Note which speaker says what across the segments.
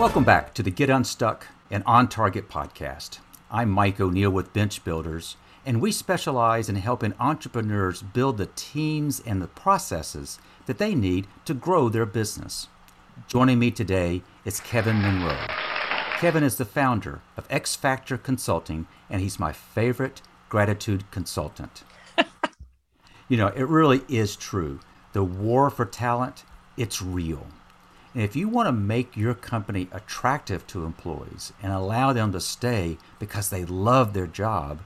Speaker 1: Welcome back to the Get Unstuck and On Target podcast. I'm Mike O'Neill with Bench Builders, and we specialize in helping entrepreneurs build the teams and the processes that they need to grow their business. Joining me today is Kevin Monroe. Kevin is the founder of X Factor Consulting, and he's my favorite gratitude consultant. you know, it really is true. The war for talent, it's real. And if you want to make your company attractive to employees and allow them to stay because they love their job,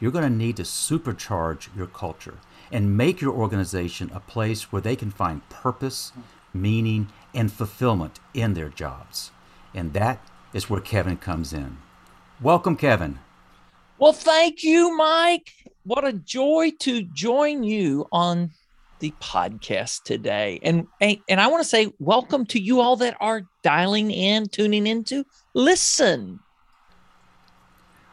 Speaker 1: you're going to need to supercharge your culture and make your organization a place where they can find purpose, meaning, and fulfillment in their jobs. And that is where Kevin comes in. Welcome, Kevin.
Speaker 2: Well, thank you, Mike. What a joy to join you on the podcast today. And and I want to say welcome to you all that are dialing in, tuning into listen.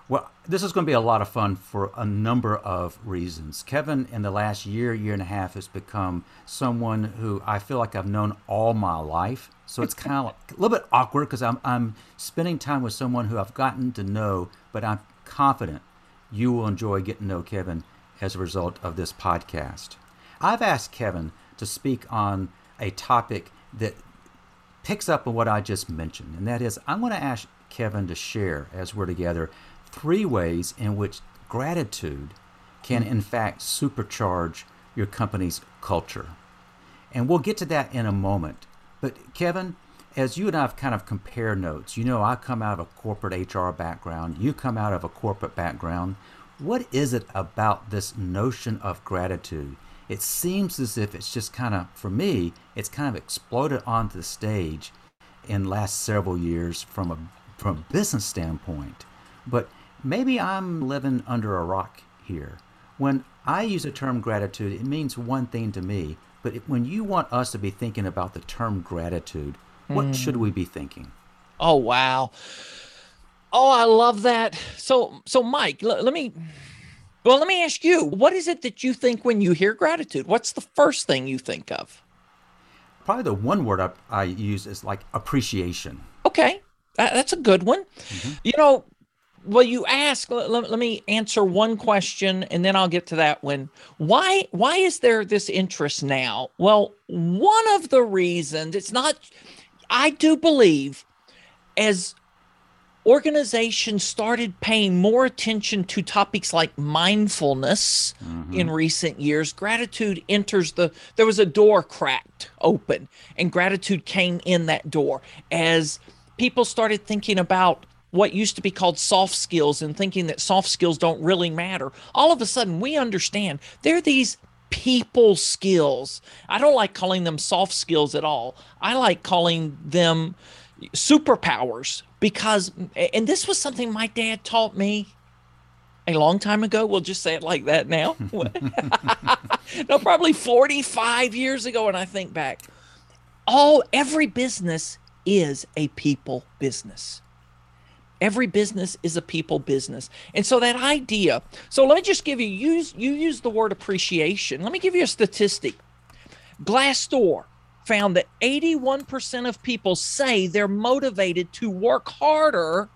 Speaker 1: Well, this is going to be a lot of fun for a number of reasons. Kevin, in the last year, year and a half, has become someone who I feel like I've known all my life. So it's kind of a little bit awkward because I'm, I'm spending time with someone who I've gotten to know, but I'm confident you will enjoy getting to know Kevin as a result of this podcast. I've asked Kevin to speak on a topic that picks up on what I just mentioned, and that is I'm going to ask Kevin to share as we're together three ways in which gratitude can, in fact, supercharge your company's culture. And we'll get to that in a moment. But, Kevin, as you and I have kind of compared notes, you know, I come out of a corporate HR background, you come out of a corporate background. What is it about this notion of gratitude it seems as if it's just kind of, for me, it's kind of exploded onto the stage in last several years from a from a business standpoint. But maybe I'm living under a rock here. When I use the term gratitude, it means one thing to me. But when you want us to be thinking about the term gratitude, what mm. should we be thinking?
Speaker 2: Oh wow! Oh, I love that. So, so Mike, l- let me well, let me ask you, what is it that you think when you hear gratitude? What's the first thing you think of?
Speaker 1: Probably the one word I, I use is like appreciation.
Speaker 2: Okay, that's a good one. Mm-hmm. You know, well, you ask. Let, let, me answer one question, and then I'll get to that one. Why? Why is there this interest now? Well, one of the reasons it's not. I do believe, as organizations started paying more attention to topics like mindfulness mm-hmm. in recent years. Gratitude enters the there was a door cracked open and gratitude came in that door as people started thinking about what used to be called soft skills and thinking that soft skills don't really matter. All of a sudden we understand there are these people skills. I don't like calling them soft skills at all. I like calling them superpowers because and this was something my dad taught me a long time ago. We'll just say it like that now. No probably 45 years ago when i think back. All every business is a people business. Every business is a people business. And so that idea so let me just give you use you use the word appreciation. Let me give you a statistic. Glassdoor found that 81% of people say they're motivated to work harder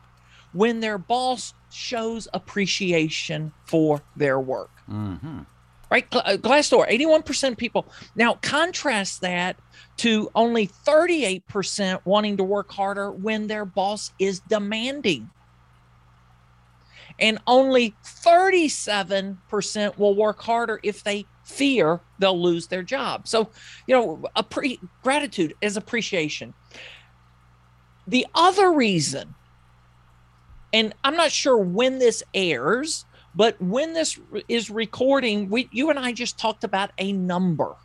Speaker 2: when their boss shows appreciation for their work. Mm-hmm. Right? Uh, Glassdoor, 81% of people. Now, contrast that to only 38% wanting to work harder when their boss is demanding. And only 37% will work harder if they fear they'll lose their job. So, you know, a pre- gratitude is appreciation. The other reason, and I'm not sure when this airs, but when this is recording, we you and I just talked about a number.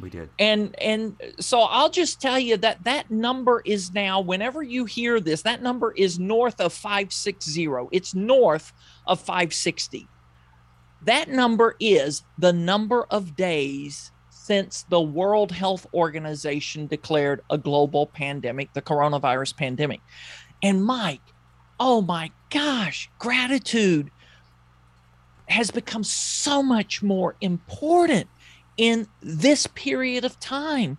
Speaker 1: We did.
Speaker 2: And and so I'll just tell you that that number is now whenever you hear this, that number is north of 560. It's north of 560. That number is the number of days since the World Health Organization declared a global pandemic, the coronavirus pandemic. And Mike, oh my gosh, gratitude has become so much more important in this period of time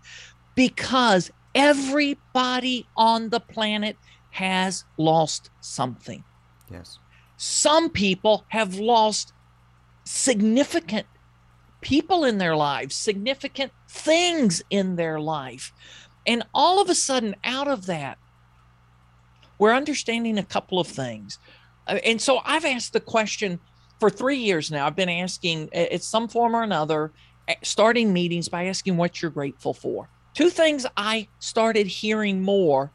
Speaker 2: because Everybody on the planet has lost something.
Speaker 1: Yes.
Speaker 2: Some people have lost significant people in their lives, significant things in their life. And all of a sudden, out of that, we're understanding a couple of things. Uh, and so I've asked the question for three years now. I've been asking at some form or another, starting meetings by asking what you're grateful for. Two things I started hearing more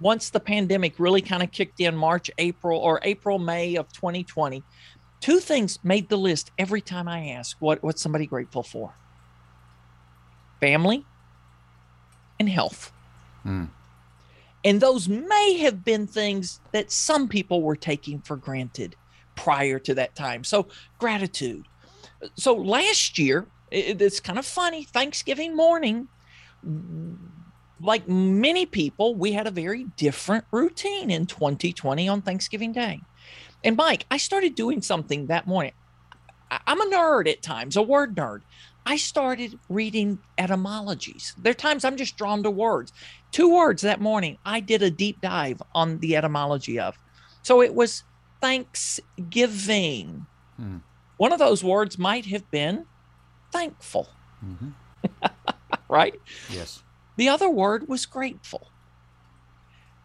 Speaker 2: once the pandemic really kind of kicked in March, April, or April, May of 2020. Two things made the list every time I ask what, what's somebody grateful for family and health. Mm. And those may have been things that some people were taking for granted prior to that time. So, gratitude. So, last year, it, it's kind of funny, Thanksgiving morning, like many people, we had a very different routine in 2020 on Thanksgiving Day. And Mike, I started doing something that morning. I'm a nerd at times, a word nerd. I started reading etymologies. There are times I'm just drawn to words. Two words that morning, I did a deep dive on the etymology of. So it was thanksgiving. Hmm. One of those words might have been thankful. Mm-hmm. right?
Speaker 1: Yes.
Speaker 2: The other word was grateful.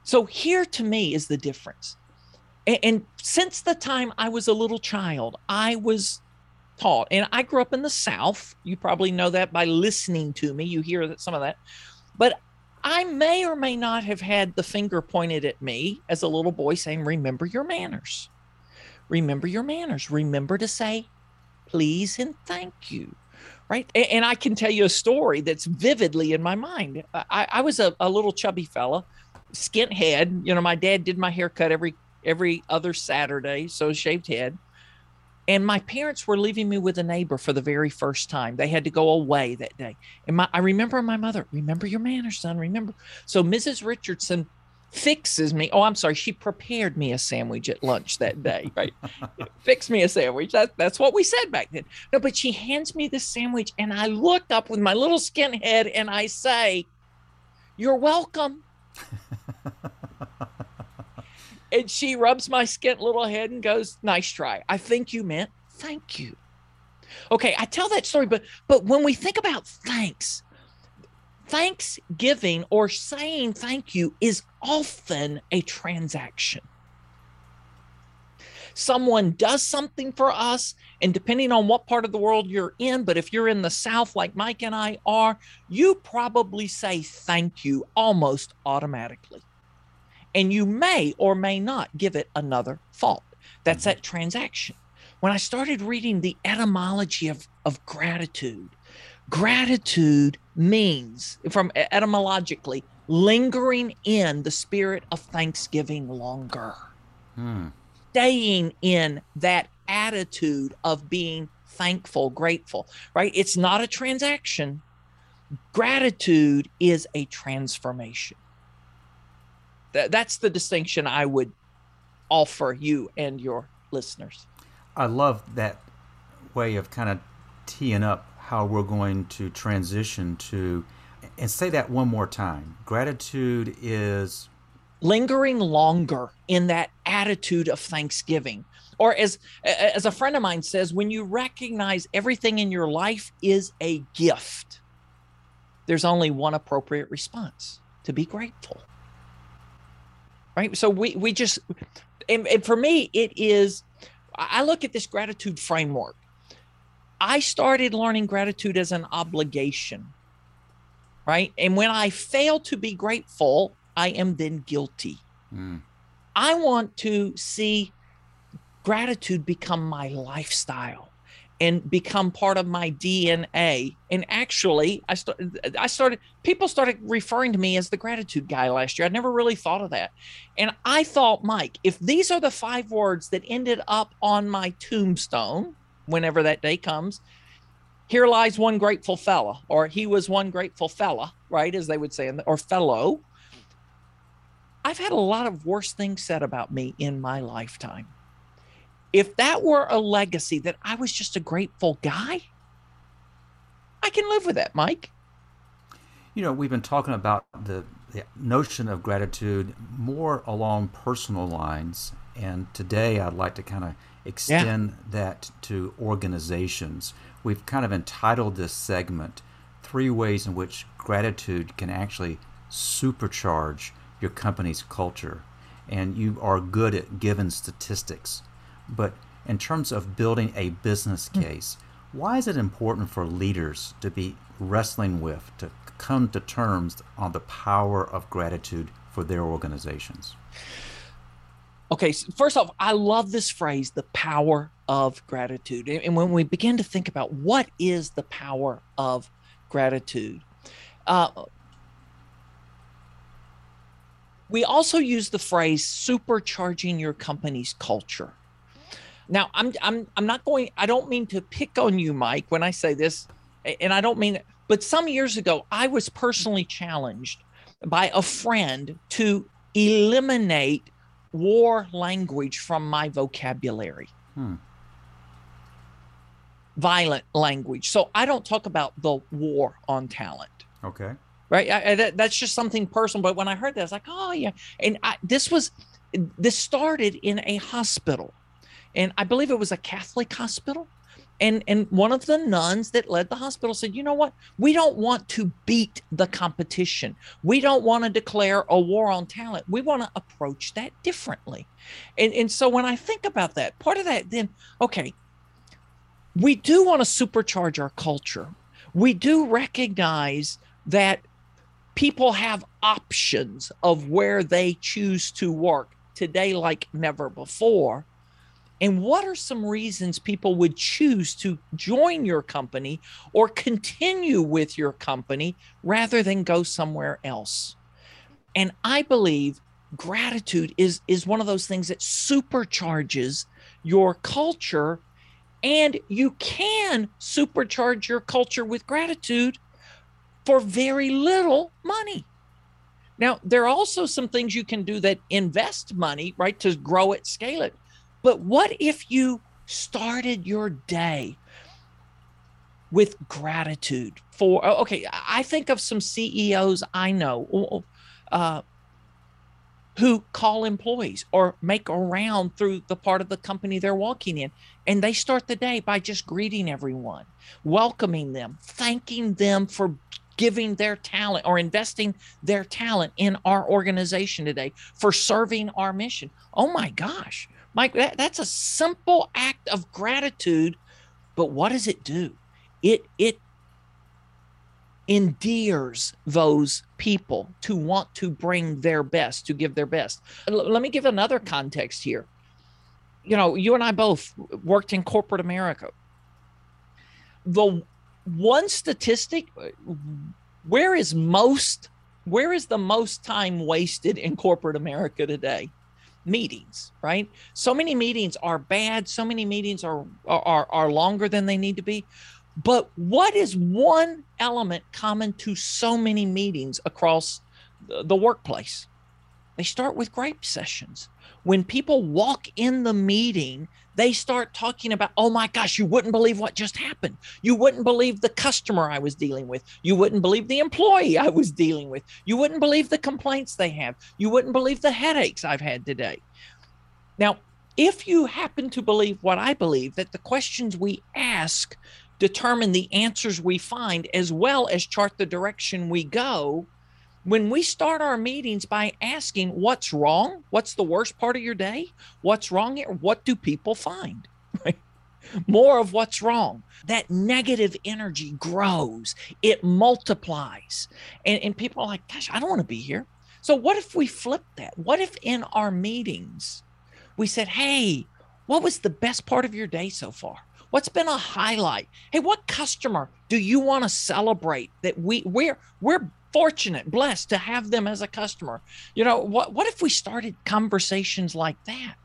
Speaker 2: So here to me is the difference. And, and since the time I was a little child, I was taught. And I grew up in the South. You probably know that by listening to me. You hear that some of that. But I may or may not have had the finger pointed at me as a little boy saying, Remember your manners. Remember your manners. Remember to say please and thank you. Right. And, I can tell you a story that's vividly in my mind. I, I was a, a little chubby fella, skint head. You know, my dad did my haircut every every other Saturday, so shaved head. And my parents were leaving me with a neighbor for the very first time. They had to go away that day. And my, I remember my mother, remember your manners, son, remember. So Mrs. Richardson fixes me. Oh, I'm sorry. She prepared me a sandwich at lunch that day, right? Fix me a sandwich. That, that's what we said back then. No, but she hands me the sandwich and I look up with my little skin head and I say, You're welcome. And she rubs my skint little head and goes, "Nice try. I think you meant thank you." Okay, I tell that story, but but when we think about thanks, thanksgiving or saying thank you is often a transaction. Someone does something for us, and depending on what part of the world you're in, but if you're in the South like Mike and I are, you probably say thank you almost automatically and you may or may not give it another thought. That's that transaction. When I started reading the etymology of, of gratitude, gratitude means, from etymologically, lingering in the spirit of thanksgiving longer, hmm. staying in that attitude of being thankful, grateful, right? It's not a transaction. Gratitude is a transformation. Th- that's the distinction I would offer you and your listeners.
Speaker 1: I love that way of kind of teeing up how we're going to transition to and say that one more time. Gratitude is
Speaker 2: lingering longer in that attitude of thanksgiving. Or as as a friend of mine says, when you recognize everything in your life is a gift, there's only one appropriate response to be grateful right? So we we just and, and for me it is i look at this gratitude framework. I started learning gratitude as an obligation right? And when i fail to be grateful i am then guilty. Mm. i want to see gratitude become my lifestyle and become part of my DNA. And actually, I started, I started, people started referring to me as the gratitude guy last year. I never really thought of that. And I thought, Mike, if these are the five words that ended up on my tombstone, whenever that day comes, here lies one grateful fella, or he was one grateful fella, right? As they would say, or fellow. I've had a lot of worse things said about me in my lifetime if that were a legacy that I was just a grateful guy, I can live with that, Mike.
Speaker 1: You know, we've been talking about the, the notion of gratitude more along personal lines, and today I'd like to kind of extend yeah. that to organizations. We've kind of entitled this segment Three Ways in Which Gratitude Can Actually Supercharge Your Company's Culture. And you are good at giving statistics. But in terms of building a business hmm. case, why is it important for leaders to be wrestling with, to come to terms on the power of gratitude for their organizations?
Speaker 2: Okay, first off, I love this phrase, the power of gratitude. And when we begin to think about what is the power of gratitude, uh, we also use the phrase supercharging your company's culture. Now, I'm I'm I'm not going. I don't mean to pick on you, Mike, when I say this, and I don't mean it. But some years ago, I was personally challenged by a friend to eliminate war language from my vocabulary. Hmm. Violent language. So I don't talk about the war on talent.
Speaker 1: Okay.
Speaker 2: Right. I, I, that, that's just something personal. But when I heard that, I was like, oh yeah. And I, this was this started in a hospital and I believe it was a Catholic hospital. And and one of the nuns that led the hospital said, "You know what? We don't want to beat the competition. We don't want to declare a war on talent. We want to approach that differently." And and so when I think about that, part of that then, okay, we do want to supercharge our culture. We do recognize that people have options of where they choose to work today like never before and what are some reasons people would choose to join your company or continue with your company rather than go somewhere else? And I believe gratitude is is one of those things that supercharges your culture and you can supercharge your culture with gratitude for very little money. Now, there are also some things you can do that invest money, right, to grow it, scale it. But what if you started your day with gratitude for, oh, okay, I think of some CEOs I know uh, who call employees or make a round through the part of the company they're walking in. And they start the day by just greeting everyone, welcoming them, thanking them for giving their talent or investing their talent in our organization today for serving our mission. Oh my gosh. Mike, that, that's a simple act of gratitude, but what does it do? It it endears those people to want to bring their best, to give their best. L- let me give another context here. You know, you and I both worked in corporate America. The one statistic where is most where is the most time wasted in corporate America today? Meetings, right? So many meetings are bad. So many meetings are, are, are longer than they need to be. But what is one element common to so many meetings across the workplace? They start with gripe sessions. When people walk in the meeting, they start talking about, oh my gosh, you wouldn't believe what just happened. You wouldn't believe the customer I was dealing with. You wouldn't believe the employee I was dealing with. You wouldn't believe the complaints they have. You wouldn't believe the headaches I've had today. Now, if you happen to believe what I believe, that the questions we ask determine the answers we find as well as chart the direction we go, when we start our meetings by asking what's wrong, what's the worst part of your day, what's wrong here, what do people find? More of what's wrong. That negative energy grows, it multiplies. And, and people are like, gosh, I don't want to be here. So, what if we flip that? What if in our meetings we said, hey, what was the best part of your day so far? What's been a highlight? Hey, what customer do you want to celebrate that we we're we're fortunate, blessed to have them as a customer. You know, what what if we started conversations like that?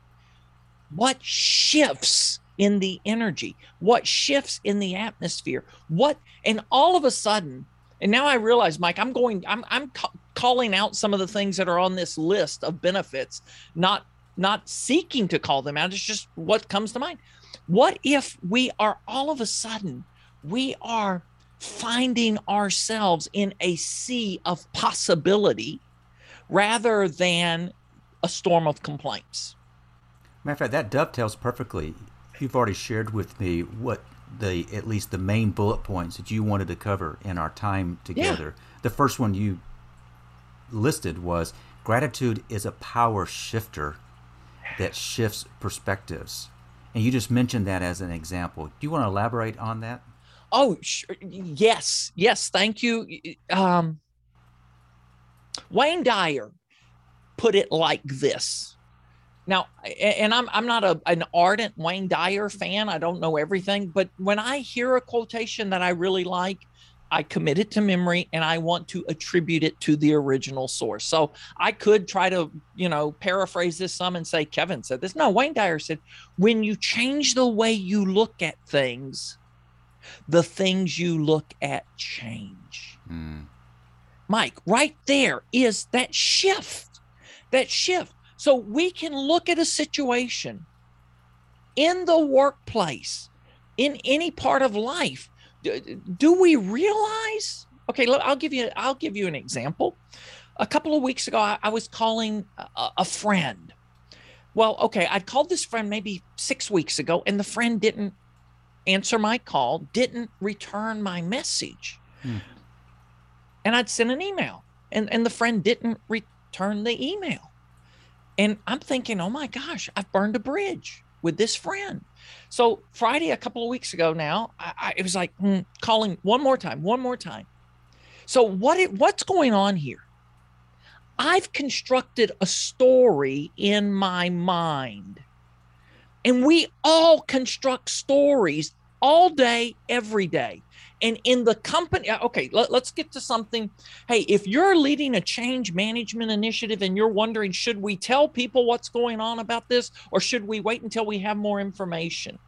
Speaker 2: What shifts in the energy? What shifts in the atmosphere? What and all of a sudden, and now I realize, Mike, I'm going, I'm I'm ca- calling out some of the things that are on this list of benefits, not not seeking to call them out. It's just what comes to mind. What if we are all of a sudden we are finding ourselves in a sea of possibility rather than a storm of complaints.
Speaker 1: Matter of fact, that dovetails perfectly. You've already shared with me what the at least the main bullet points that you wanted to cover in our time together. Yeah. The first one you listed was gratitude is a power shifter that shifts perspectives. And you just mentioned that as an example. Do you want to elaborate on that?
Speaker 2: Oh, sure. yes, yes. Thank you. Um, Wayne Dyer put it like this. Now, and I'm I'm not a, an ardent Wayne Dyer fan. I don't know everything, but when I hear a quotation that I really like, I commit it to memory and I want to attribute it to the original source. So I could try to, you know, paraphrase this some and say Kevin said this. No, Wayne Dyer said, when you change the way you look at things, the things you look at change. Mm. Mike, right there is that shift. That shift. So we can look at a situation in the workplace, in any part of life. Do we realize? Okay, look, I'll give you I'll give you an example. A couple of weeks ago, I, I was calling a, a friend. Well, okay, I'd called this friend maybe six weeks ago, and the friend didn't answer my call, didn't return my message. Hmm. And I'd sent an email and, and the friend didn't return the email. And I'm thinking, oh my gosh, I've burned a bridge with this friend. So Friday, a couple of weeks ago now, I, I it was like hmm, calling one more time, one more time. So what it, what's going on here? I've constructed a story in my mind and we all construct stories all day, every day. And in the company, uh, okay, let, us get to something. Hey, if you're leading a change management initiative and you're wondering, should we tell people what's going on about this or should we wait until we have more information?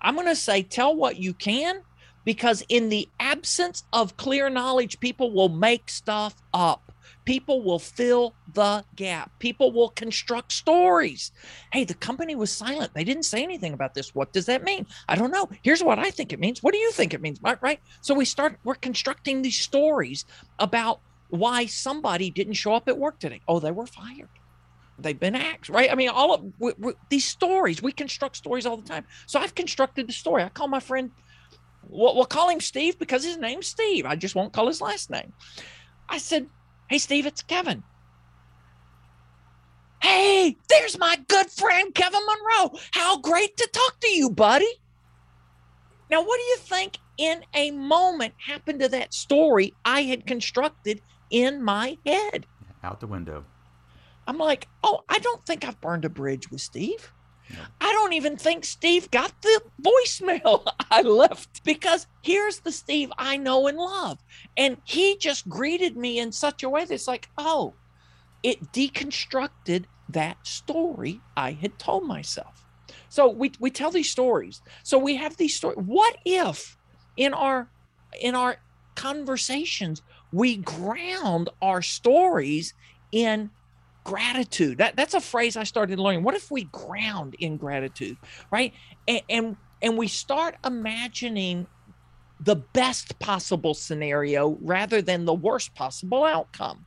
Speaker 2: I'm going to say, tell what you can because in the absence of clear knowledge, people will make stuff up. People will fill the gap. People will construct stories. Hey, the company was silent. They didn't say anything about this. What does that mean? I don't know. Here's what I think it means. What do you think it means? Right? So we start, we're constructing these stories about why somebody didn't show up at work today. Oh, they were fired. They've been axed, right? I mean, all of we, we, these stories, we construct stories all the time. So I've constructed the story. I call my friend, we'll, we'll call him Steve because his name's Steve. I just won't call his last name. I said, Hey, Steve, it's Kevin. Hey, there's my good friend, Kevin Monroe. How great to talk to you, buddy. Now, what do you think in a moment happened to that story I had constructed in my head?
Speaker 1: Out the window.
Speaker 2: I'm like, oh, I don't think I've burned a bridge with Steve. I don't even think Steve got the voicemail I left because here's the Steve I know and love. And he just greeted me in such a way that's like, oh, it deconstructed that story I had told myself. So we, we tell these stories. So we have these stories. What if in our in our conversations we ground our stories in gratitude that that's a phrase i started learning what if we ground in gratitude right and and, and we start imagining the best possible scenario rather than the worst possible outcome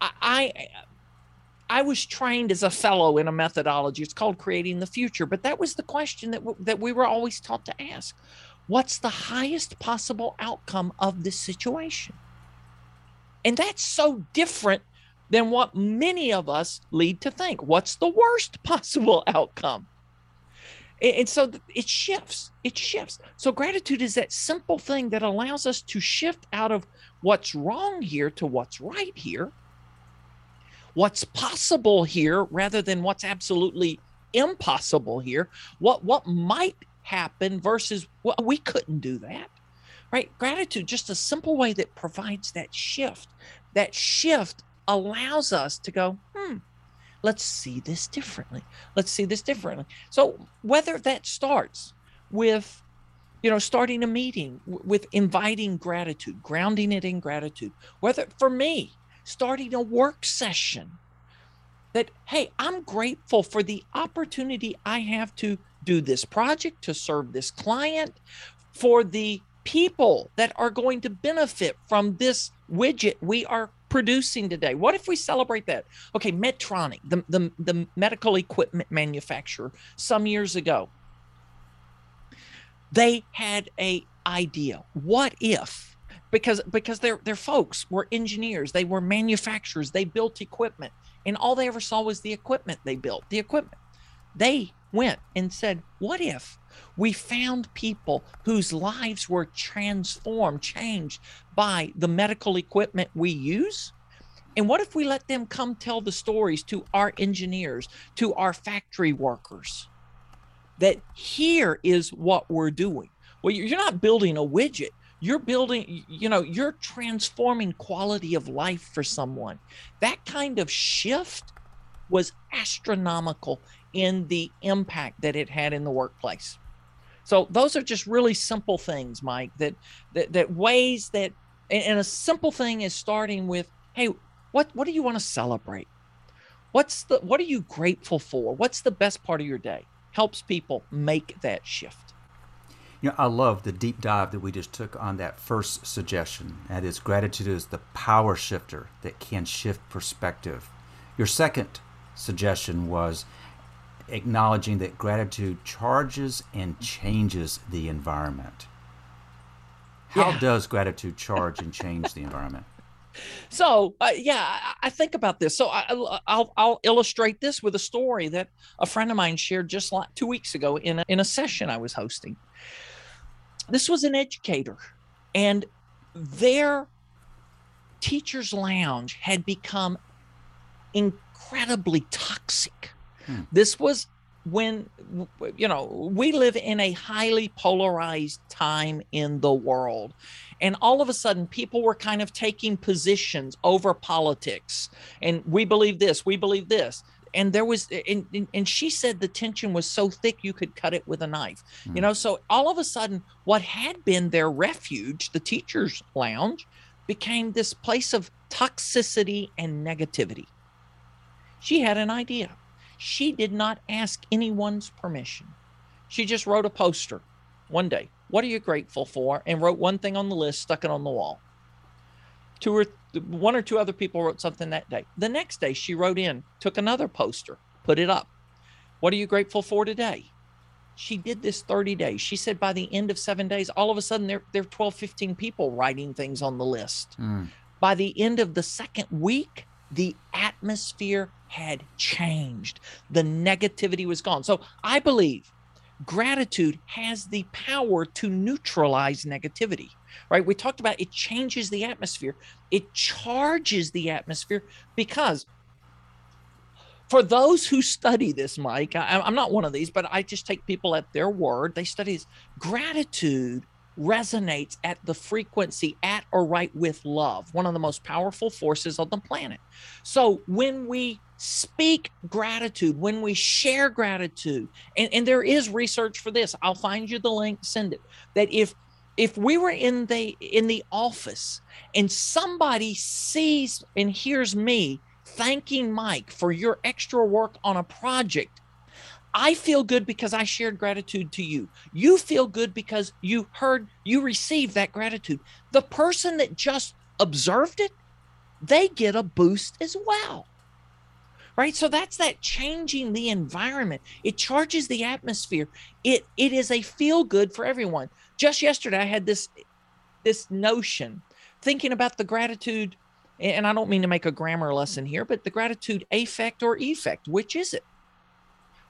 Speaker 2: I, I I was trained as a fellow in a methodology. It's called creating the future, but that was the question that w- that we were always taught to ask. What's the highest possible outcome of this situation? And that's so different than what many of us lead to think. What's the worst possible outcome? And so it shifts. It shifts. So gratitude is that simple thing that allows us to shift out of what's wrong here to what's right here, what's possible here rather than what's absolutely impossible here, what what might happen versus well, we couldn't do that. Right? Gratitude, just a simple way that provides that shift. That shift allows us to go, hmm, let's see this differently. Let's see this differently. So whether that starts with, you know, starting a meeting with inviting gratitude, grounding it in gratitude, whether for me, starting a work session that, hey, I'm grateful for the opportunity I have to do this project, to serve this client, for the people that are going to benefit from this widget we are producing today. What if we celebrate that? Okay, Medtronic, the, the, the medical equipment manufacturer, some years ago, they had a idea. What if because because their their folks were engineers, they were manufacturers, they built equipment, and all they ever saw was the equipment they built, the equipment. They went and said, "What if we found people whose lives were transformed, changed by the medical equipment we use?" And what if we let them come tell the stories to our engineers, to our factory workers? That here is what we're doing. Well, you're not building a widget. You're building, you know, you're transforming quality of life for someone. That kind of shift was astronomical in the impact that it had in the workplace. So those are just really simple things, Mike, that that, that ways that and a simple thing is starting with, hey, what what do you want to celebrate? What's the what are you grateful for? What's the best part of your day? Helps people make that shift.
Speaker 1: You know, I love the deep dive that we just took on that first suggestion. That is, gratitude is the power shifter that can shift perspective. Your second suggestion was acknowledging that gratitude charges and changes the environment. How yeah. does gratitude charge and change the environment?
Speaker 2: So uh, yeah, I, think about this. So I, will I'll illustrate this with a story that a friend of mine shared just like two weeks ago in a, in a session I was hosting. This was an educator, and their teachers' lounge had become incredibly toxic. Hmm. This was when you know we live in a highly polarized time in the world. And all of a sudden people were kind of taking positions over politics. And we believe this we believe this. And there was and, and she said the tension was so thick you could cut it with a knife. Mm. you know so all of a sudden what had been their refuge the teachers lounge became this place of toxicity and negativity. She had an idea she did not ask anyone's permission. She just wrote a poster one day. What are you grateful for? And wrote one thing on the list, stuck it on the wall. Two or one or two other people wrote something that day. The next day, she wrote in, took another poster, put it up. What are you grateful for today? She did this 30 days. She said by the end of seven days, all of a sudden there, there are 12, 15 people writing things on the list. Mm. By the end of the second week, the atmosphere had changed. The negativity was gone. So I believe gratitude has the power to neutralize negativity, right? We talked about it changes the atmosphere, it charges the atmosphere because for those who study this, Mike, I, am not one of these, but I just take people at their word. They study this. Gratitude resonates at the frequency at or right with love, one of the most powerful forces on the planet. So when we speak gratitude, when we share gratitude, and, and there is research for this, I'll find you the link, send it. That if if we were in the in the office and somebody sees and hears me thanking Mike for your extra work on a project I feel good because I shared gratitude to you. You feel good because you heard, you received that gratitude. The person that just observed it, they get a boost as well. Right? So that's that changing the environment. It charges the atmosphere. It it is a feel good for everyone. Just yesterday I had this this notion thinking about the gratitude and I don't mean to make a grammar lesson here, but the gratitude affect or effect, which is it?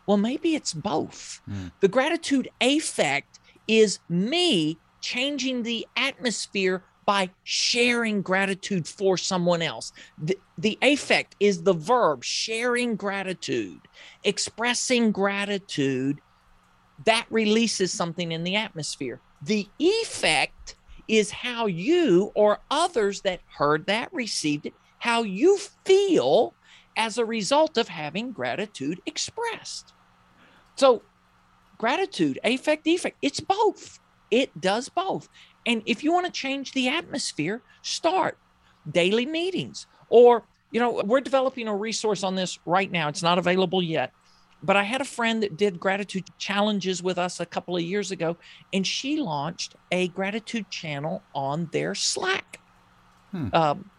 Speaker 2: Well, maybe it's both. Mm. The gratitude affect is me changing the atmosphere by sharing gratitude for someone else. The, the affect is the verb sharing gratitude, expressing gratitude. That releases something in the atmosphere. The effect is how you or others that heard that, received it, how you feel as a result of having gratitude expressed. So, gratitude, affect, effect, it's both. It does both. And if you want to change the atmosphere, start daily meetings or you know, we're developing a resource on this right now. It's not available yet. but I had a friend that did gratitude challenges with us a couple of years ago, and she launched a gratitude channel on their Slack hmm. um,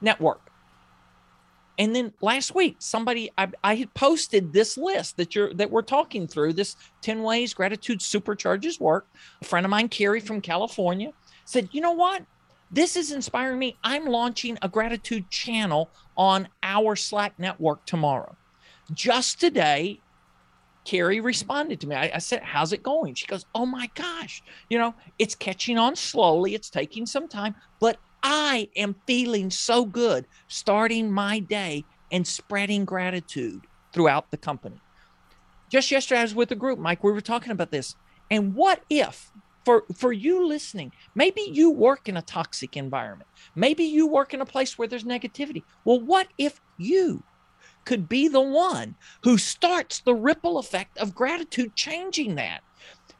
Speaker 2: network. And then last week, somebody I, I had posted this list that you're that we're talking through. This ten ways gratitude supercharges work. A friend of mine, Carrie from California, said, "You know what? This is inspiring me. I'm launching a gratitude channel on our Slack network tomorrow." Just today, Carrie responded to me. I, I, said, How's it going? She goes, Oh my gosh, you know, it's catching on slowly. It's taking some time, but I am feeling so good starting my day and spreading gratitude throughout the company. Just yesterday, I was with a group, Mike. We were talking about this. And what if, for, for you listening, maybe you work in a toxic environment, maybe you work in a place where there's negativity. Well, what if you could be the one who starts the ripple effect of gratitude changing that?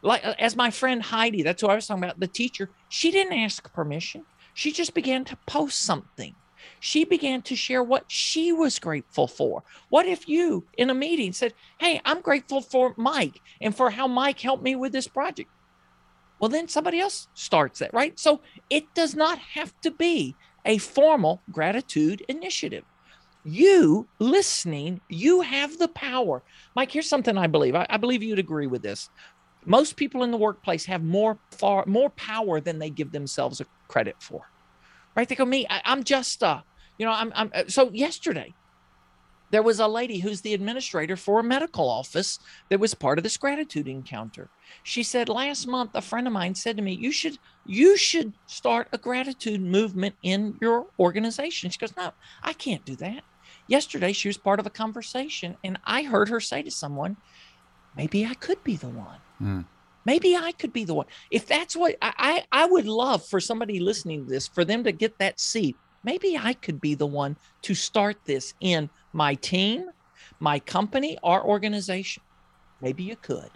Speaker 2: Like, uh, as my friend Heidi, that's who I was talking about, the teacher, she didn't ask permission. She just began to post something. She began to share what she was grateful for. What if you in a meeting said, Hey, I'm grateful for Mike and for how Mike helped me with this project? Well, then somebody else starts that, right? So it does not have to be a formal gratitude initiative. You listening, you have the power. Mike, here's something I believe. I, I believe you'd agree with this most people in the workplace have more far more power than they give themselves a credit for right? They go me I, am just uh you know I'm, I'm uh, so yesterday there was a lady who's the administrator for a medical office that was part of this gratitude encounter. She said last month a friend of mine said to me you should you should start a gratitude movement in your organization she goes no i can't do that. Yesterday she was part of a conversation and i heard her say to someone maybe i could be the one Mm. Maybe I could be the one. If that's what I, I, I would love for somebody listening to this, for them to get that seat. Maybe I could be the one to start this in my team, my company, our organization. Maybe you could.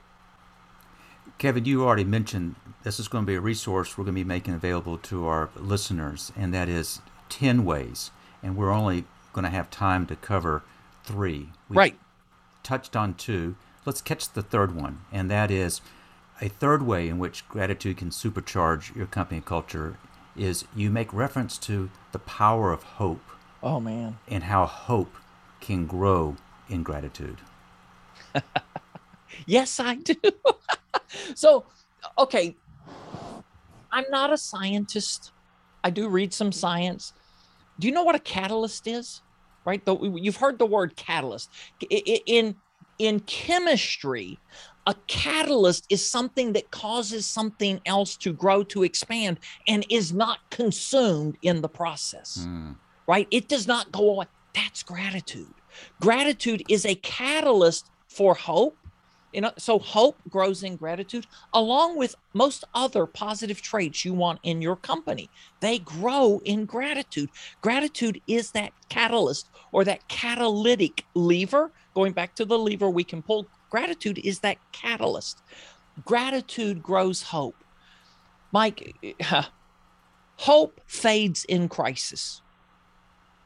Speaker 1: Kevin, you already mentioned this is going to be a resource we're going to be making available to our listeners, and that is 10 ways. And we're only going to have time to cover three.
Speaker 2: We right.
Speaker 1: touched on two let's catch the third one, and that is a third way in which gratitude can supercharge your company culture is you make reference to the power of hope.
Speaker 2: Oh man.
Speaker 1: And how hope can grow in gratitude.
Speaker 2: yes, I do. so, okay, I'm not a scientist. I do read some science. Do you know what a catalyst is? Right? You've heard the word catalyst. In in chemistry, a catalyst is something that causes something else to grow, to expand, and is not consumed in the process, mm. right? It does not go away. That's gratitude. Gratitude is a catalyst for hope. You know, so hope grows in gratitude along with most other positive traits you want in your company. They grow in gratitude. Gratitude is that catalyst or that catalytic lever going back to the lever we can pull, gratitude is that catalyst. Gratitude grows hope. Mike, hope fades in crisis.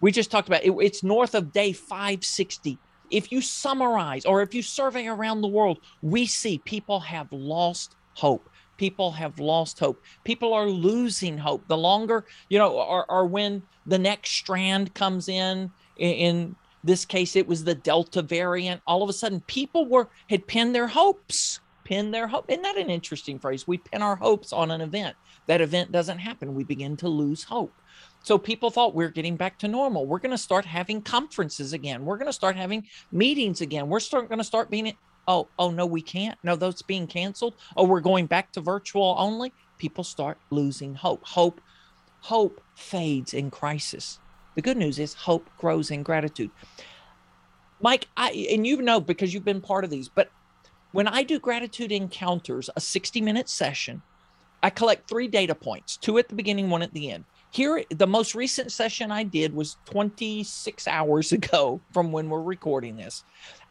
Speaker 2: We just talked about it, it's north of day 560. If you summarize or if you survey around the world, we see people have lost hope. People have lost hope. People are losing hope. The longer, you know, or, or when the next strand comes in, in this case it was the delta variant all of a sudden people were had pinned their hopes pinned their hope isn't that an interesting phrase we pin our hopes on an event that event doesn't happen. We begin to lose hope. So people thought we're getting back to normal. We're going to start having conferences again. We're going to start having meetings again. We're start going to start being oh oh no we can't. No those being canceled? Oh we're going back to virtual only? People start losing hope. Hope hope fades in crisis. The good news is hope grows in gratitude. Mike, I and you know because you've been part of these, but when I do gratitude encounters, a 60 minute session, I collect three data points, two at the beginning, one at the end. Here, the most recent session I did was 26 hours ago from when we're recording this.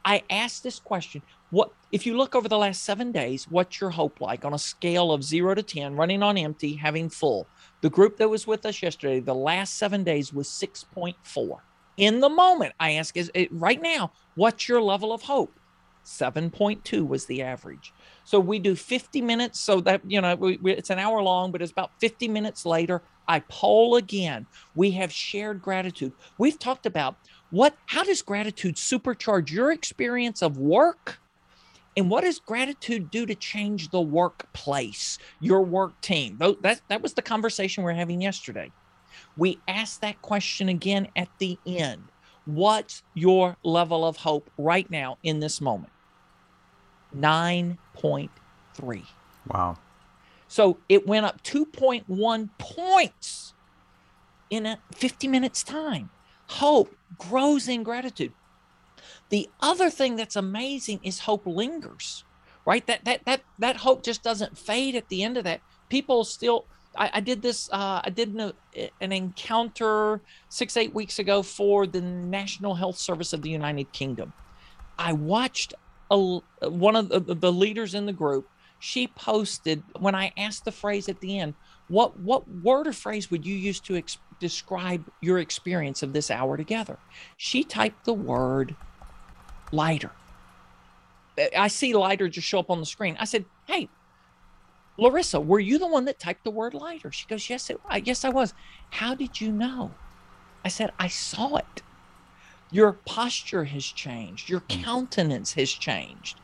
Speaker 2: I asked this question What if you look over the last seven days, what's your hope like on a scale of zero to 10, running on empty, having full? The group that was with us yesterday, the last seven days was 6.4. In the moment, I ask, is it right now, what's your level of hope? 7.2 was the average. So we do 50 minutes. So that, you know, we, we, it's an hour long, but it's about 50 minutes later. I poll again. We have shared gratitude. We've talked about what, how does gratitude supercharge your experience of work? And what does gratitude do to change the workplace, your work team? That, that was the conversation we are having yesterday. We asked that question again at the end. What's your level of hope right now in this moment? 9.3.
Speaker 1: Wow.
Speaker 2: So it went up 2.1 points in a 50 minutes time. Hope grows in gratitude. The other thing that's amazing is hope lingers, right? That that that that hope just doesn't fade at the end of that. People still. I, I did this. Uh, I did an, an encounter six eight weeks ago for the National Health Service of the United Kingdom. I watched a, one of the, the leaders in the group. She posted when I asked the phrase at the end, what what word or phrase would you use to describe your experience of this hour together? She typed the word lighter. I see lighter just show up on the screen. I said, Hey, Larissa, were you the one that typed the word lighter? She goes, Yes, it, yes, I was. How did you know? I said, I saw it. Your posture has changed, your hmm. countenance has changed.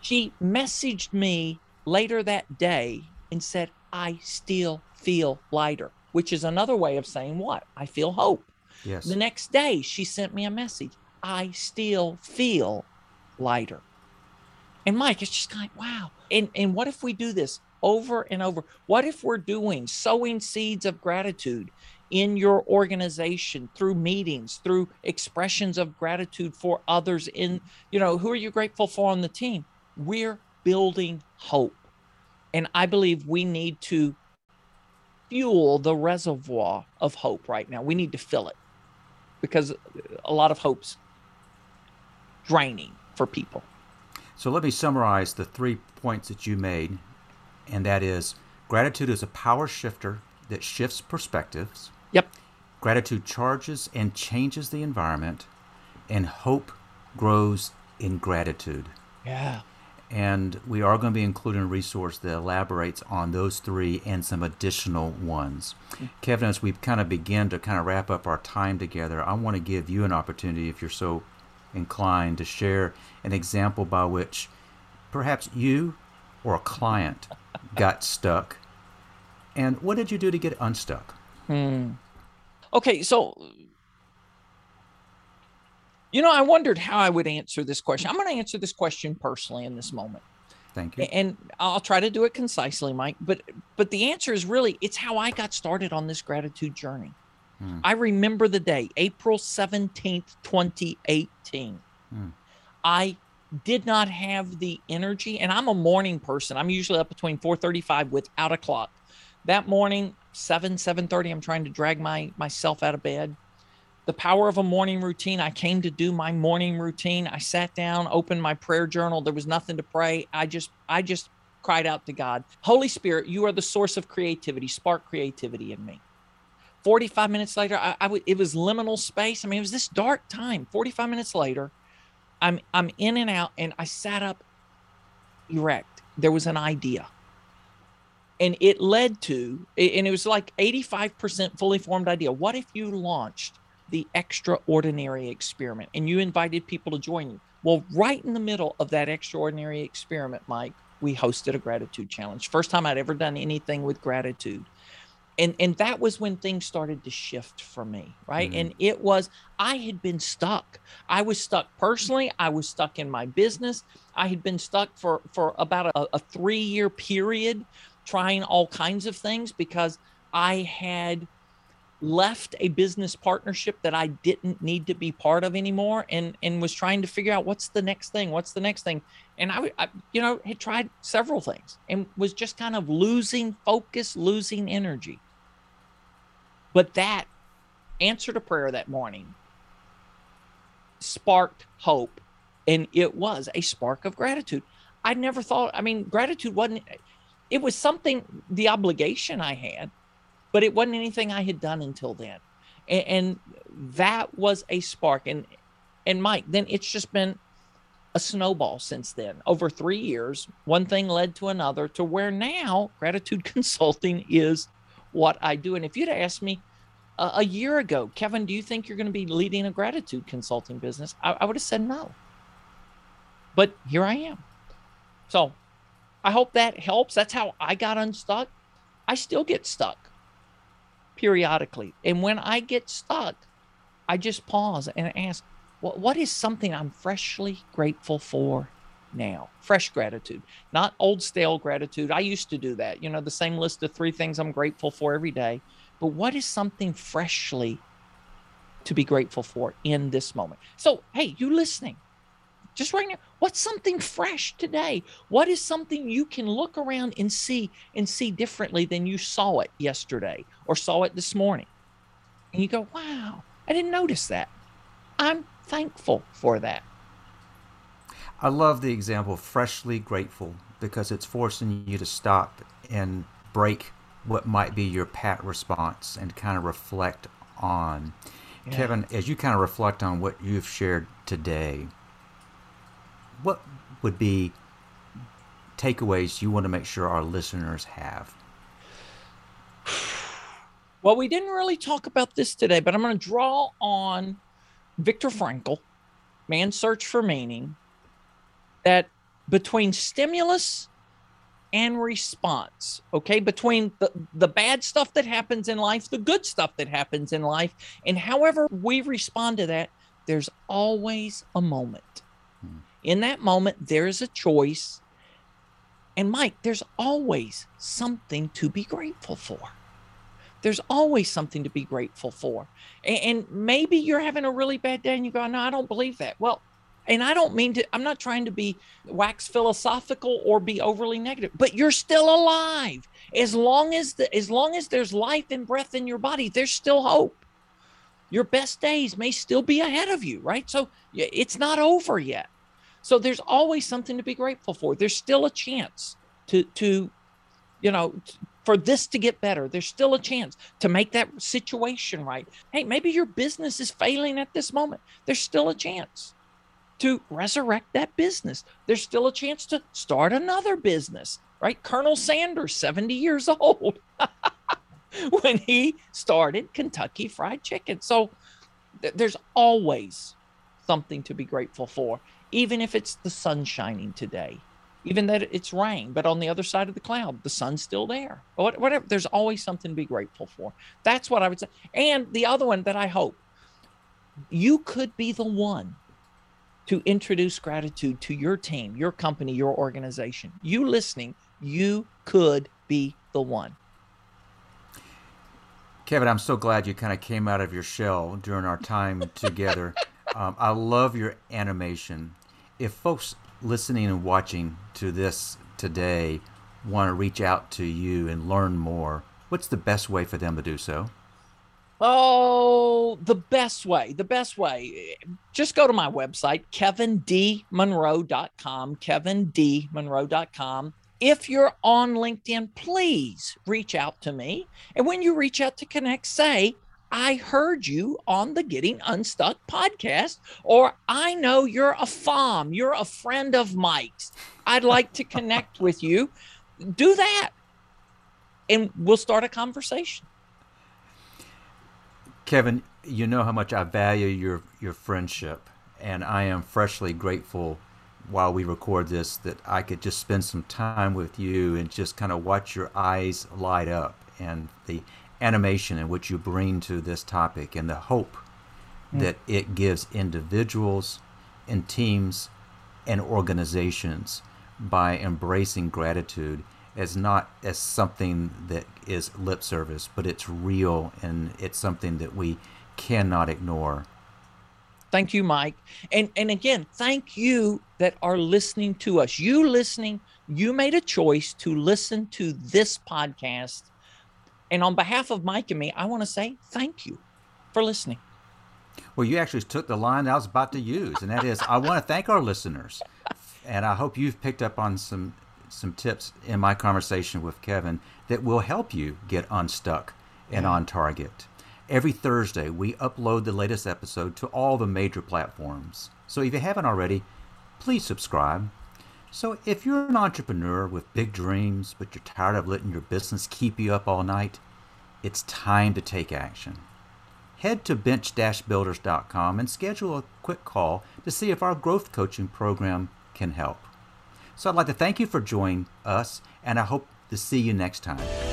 Speaker 2: She messaged me later that day and said, I still feel lighter, which is another way of saying what? I feel hope.
Speaker 1: Yes.
Speaker 2: The next day, she sent me a message. I still feel lighter. And Mike, it's just kind of wow. And and what if we do this over and over? What if we're doing sowing seeds of gratitude in your organization through meetings, through expressions of gratitude for others in, you know, who are you grateful for on the team? We're building hope. And I believe we need to fuel the reservoir of hope right now. We need to fill it because a lot of hopes draining for people.
Speaker 1: So let me summarize the three points that you made, and that is gratitude is a power shifter that shifts perspectives.
Speaker 2: Yep.
Speaker 1: Gratitude charges and changes the environment, and hope grows in gratitude.
Speaker 2: Yeah.
Speaker 1: And we are going to be including a resource that elaborates on those three and some additional ones. Mm-hmm. Kevin, as we kind of begin to kind of wrap up our time together, I want to give you an opportunity, if you're so inclined to share an example by which perhaps you or a client got stuck. And what did you do to get unstuck?
Speaker 2: Hmm. Okay, so you know, I wondered how I would answer this question. I'm going to answer this question personally in this moment.
Speaker 1: Thank you.
Speaker 2: And I'll try to do it concisely, Mike. But but the answer is really it's how I got started on this gratitude journey. Mm. I remember the day, April 17th, 2018. Mm. I did not have the energy, and I'm a morning person. I'm usually up between 4:35 without a clock. That morning, 7, 7:30, I'm trying to drag my myself out of bed. The power of a morning routine. I came to do my morning routine. I sat down, opened my prayer journal. There was nothing to pray. I just I just cried out to God, Holy Spirit, you are the source of creativity. Spark creativity in me. 45 minutes later, I, I w- it was liminal space. I mean, it was this dark time. 45 minutes later, I'm I'm in and out, and I sat up erect. There was an idea, and it led to, and it was like 85% fully formed idea. What if you launched the extraordinary experiment and you invited people to join you? Well, right in the middle of that extraordinary experiment, Mike, we hosted a gratitude challenge. First time I'd ever done anything with gratitude and and that was when things started to shift for me right? Mm-hmm. and it was i had been stuck. I was stuck personally. I was stuck in my business. I had been stuck for for about a, a three year period trying all kinds of things because i had left a business partnership that i didn't need to be part of anymore and and was trying to figure out what's the next thing what's the next thing. And I, I you know had tried several things and was just kind of losing focus losing energy but that answer to prayer that morning sparked hope. And it was a spark of gratitude. I never thought, I mean, gratitude wasn't, it was something, the obligation I had, but it wasn't anything I had done until then. And, and that was a spark. And, and Mike, then it's just been a snowball since then. Over three years, one thing led to another to where now gratitude consulting is what I do. And if you'd asked me a year ago, Kevin, do you think you're going to be leading a gratitude consulting business? I, I would have said no. But here I am. So I hope that helps. That's how I got unstuck. I still get stuck periodically. And when I get stuck, I just pause and ask, what is something I'm freshly grateful for now? Fresh gratitude, not old stale gratitude. I used to do that, you know, the same list of three things I'm grateful for every day. But what is something freshly to be grateful for in this moment? So, hey, you listening, just right now, what's something fresh today? What is something you can look around and see and see differently than you saw it yesterday or saw it this morning? And you go, wow, I didn't notice that. I'm thankful for that.
Speaker 1: I love the example freshly grateful because it's forcing you to stop and break what might be your pat response and kind of reflect on. Yeah. Kevin, as you kind of reflect on what you've shared today, what would be takeaways you want to make sure our listeners have?
Speaker 2: Well, we didn't really talk about this today, but I'm going to draw on Viktor Frankl, Man's Search for Meaning, that between stimulus and response, okay, between the, the bad stuff that happens in life, the good stuff that happens in life, and however we respond to that, there's always a moment. Hmm. In that moment, there's a choice. And Mike, there's always something to be grateful for. There's always something to be grateful for. And, and maybe you're having a really bad day and you go, no, I don't believe that. Well, and I don't mean to, I'm not trying to be wax philosophical or be overly negative, but you're still alive. As long as the, as long as there's life and breath in your body, there's still hope. Your best days may still be ahead of you, right? So it's not over yet. So there's always something to be grateful for. There's still a chance to to you know for this to get better. There's still a chance to make that situation right. Hey, maybe your business is failing at this moment. There's still a chance to resurrect that business. There's still a chance to start another business, right? Colonel Sanders, 70 years old, when he started Kentucky Fried Chicken. So th- there's always something to be grateful for, even if it's the sun shining today even that it's rain, but on the other side of the cloud, the sun's still there. Whatever, there's always something to be grateful for. That's what I would say. And the other one that I hope you could be the one to introduce gratitude to your team, your company, your organization. You listening, you could be the one.
Speaker 1: Kevin, I'm so glad you kind of came out of your shell during our time together. Um, I love your animation. If folks listening and watching to this today want to reach out to you and learn more, what's the best way for them to do so?
Speaker 2: Oh, the best way, the best way. Just go to my website, kevindmonroe.com, kevindmonroe.com. If you're on LinkedIn, please reach out to me. And when you reach out to connect, say, I heard you on the Getting Unstuck podcast, or I know you're a FOM, you're a friend of Mike's. I'd like to connect with you. Do that, and we'll start a conversation.
Speaker 1: Kevin, you know how much I value your your friendship, and I am freshly grateful while we record this that I could just spend some time with you and just kind of watch your eyes light up and the animation in which you bring to this topic and the hope mm. that it gives individuals and teams and organizations by embracing gratitude as not as something that is lip service, but it's real and it's something that we cannot ignore.
Speaker 2: Thank you, Mike. And and again, thank you that are listening to us. You listening, you made a choice to listen to this podcast and on behalf of Mike and me, I want to say thank you for listening.
Speaker 1: Well, you actually took the line I was about to use, and that is I want to thank our listeners. And I hope you've picked up on some some tips in my conversation with Kevin that will help you get unstuck and on target. Every Thursday, we upload the latest episode to all the major platforms. So if you haven't already, please subscribe. So, if you're an entrepreneur with big dreams, but you're tired of letting your business keep you up all night, it's time to take action. Head to benchbuilders.com and schedule a quick call to see if our growth coaching program can help. So, I'd like to thank you for joining us, and I hope to see you next time.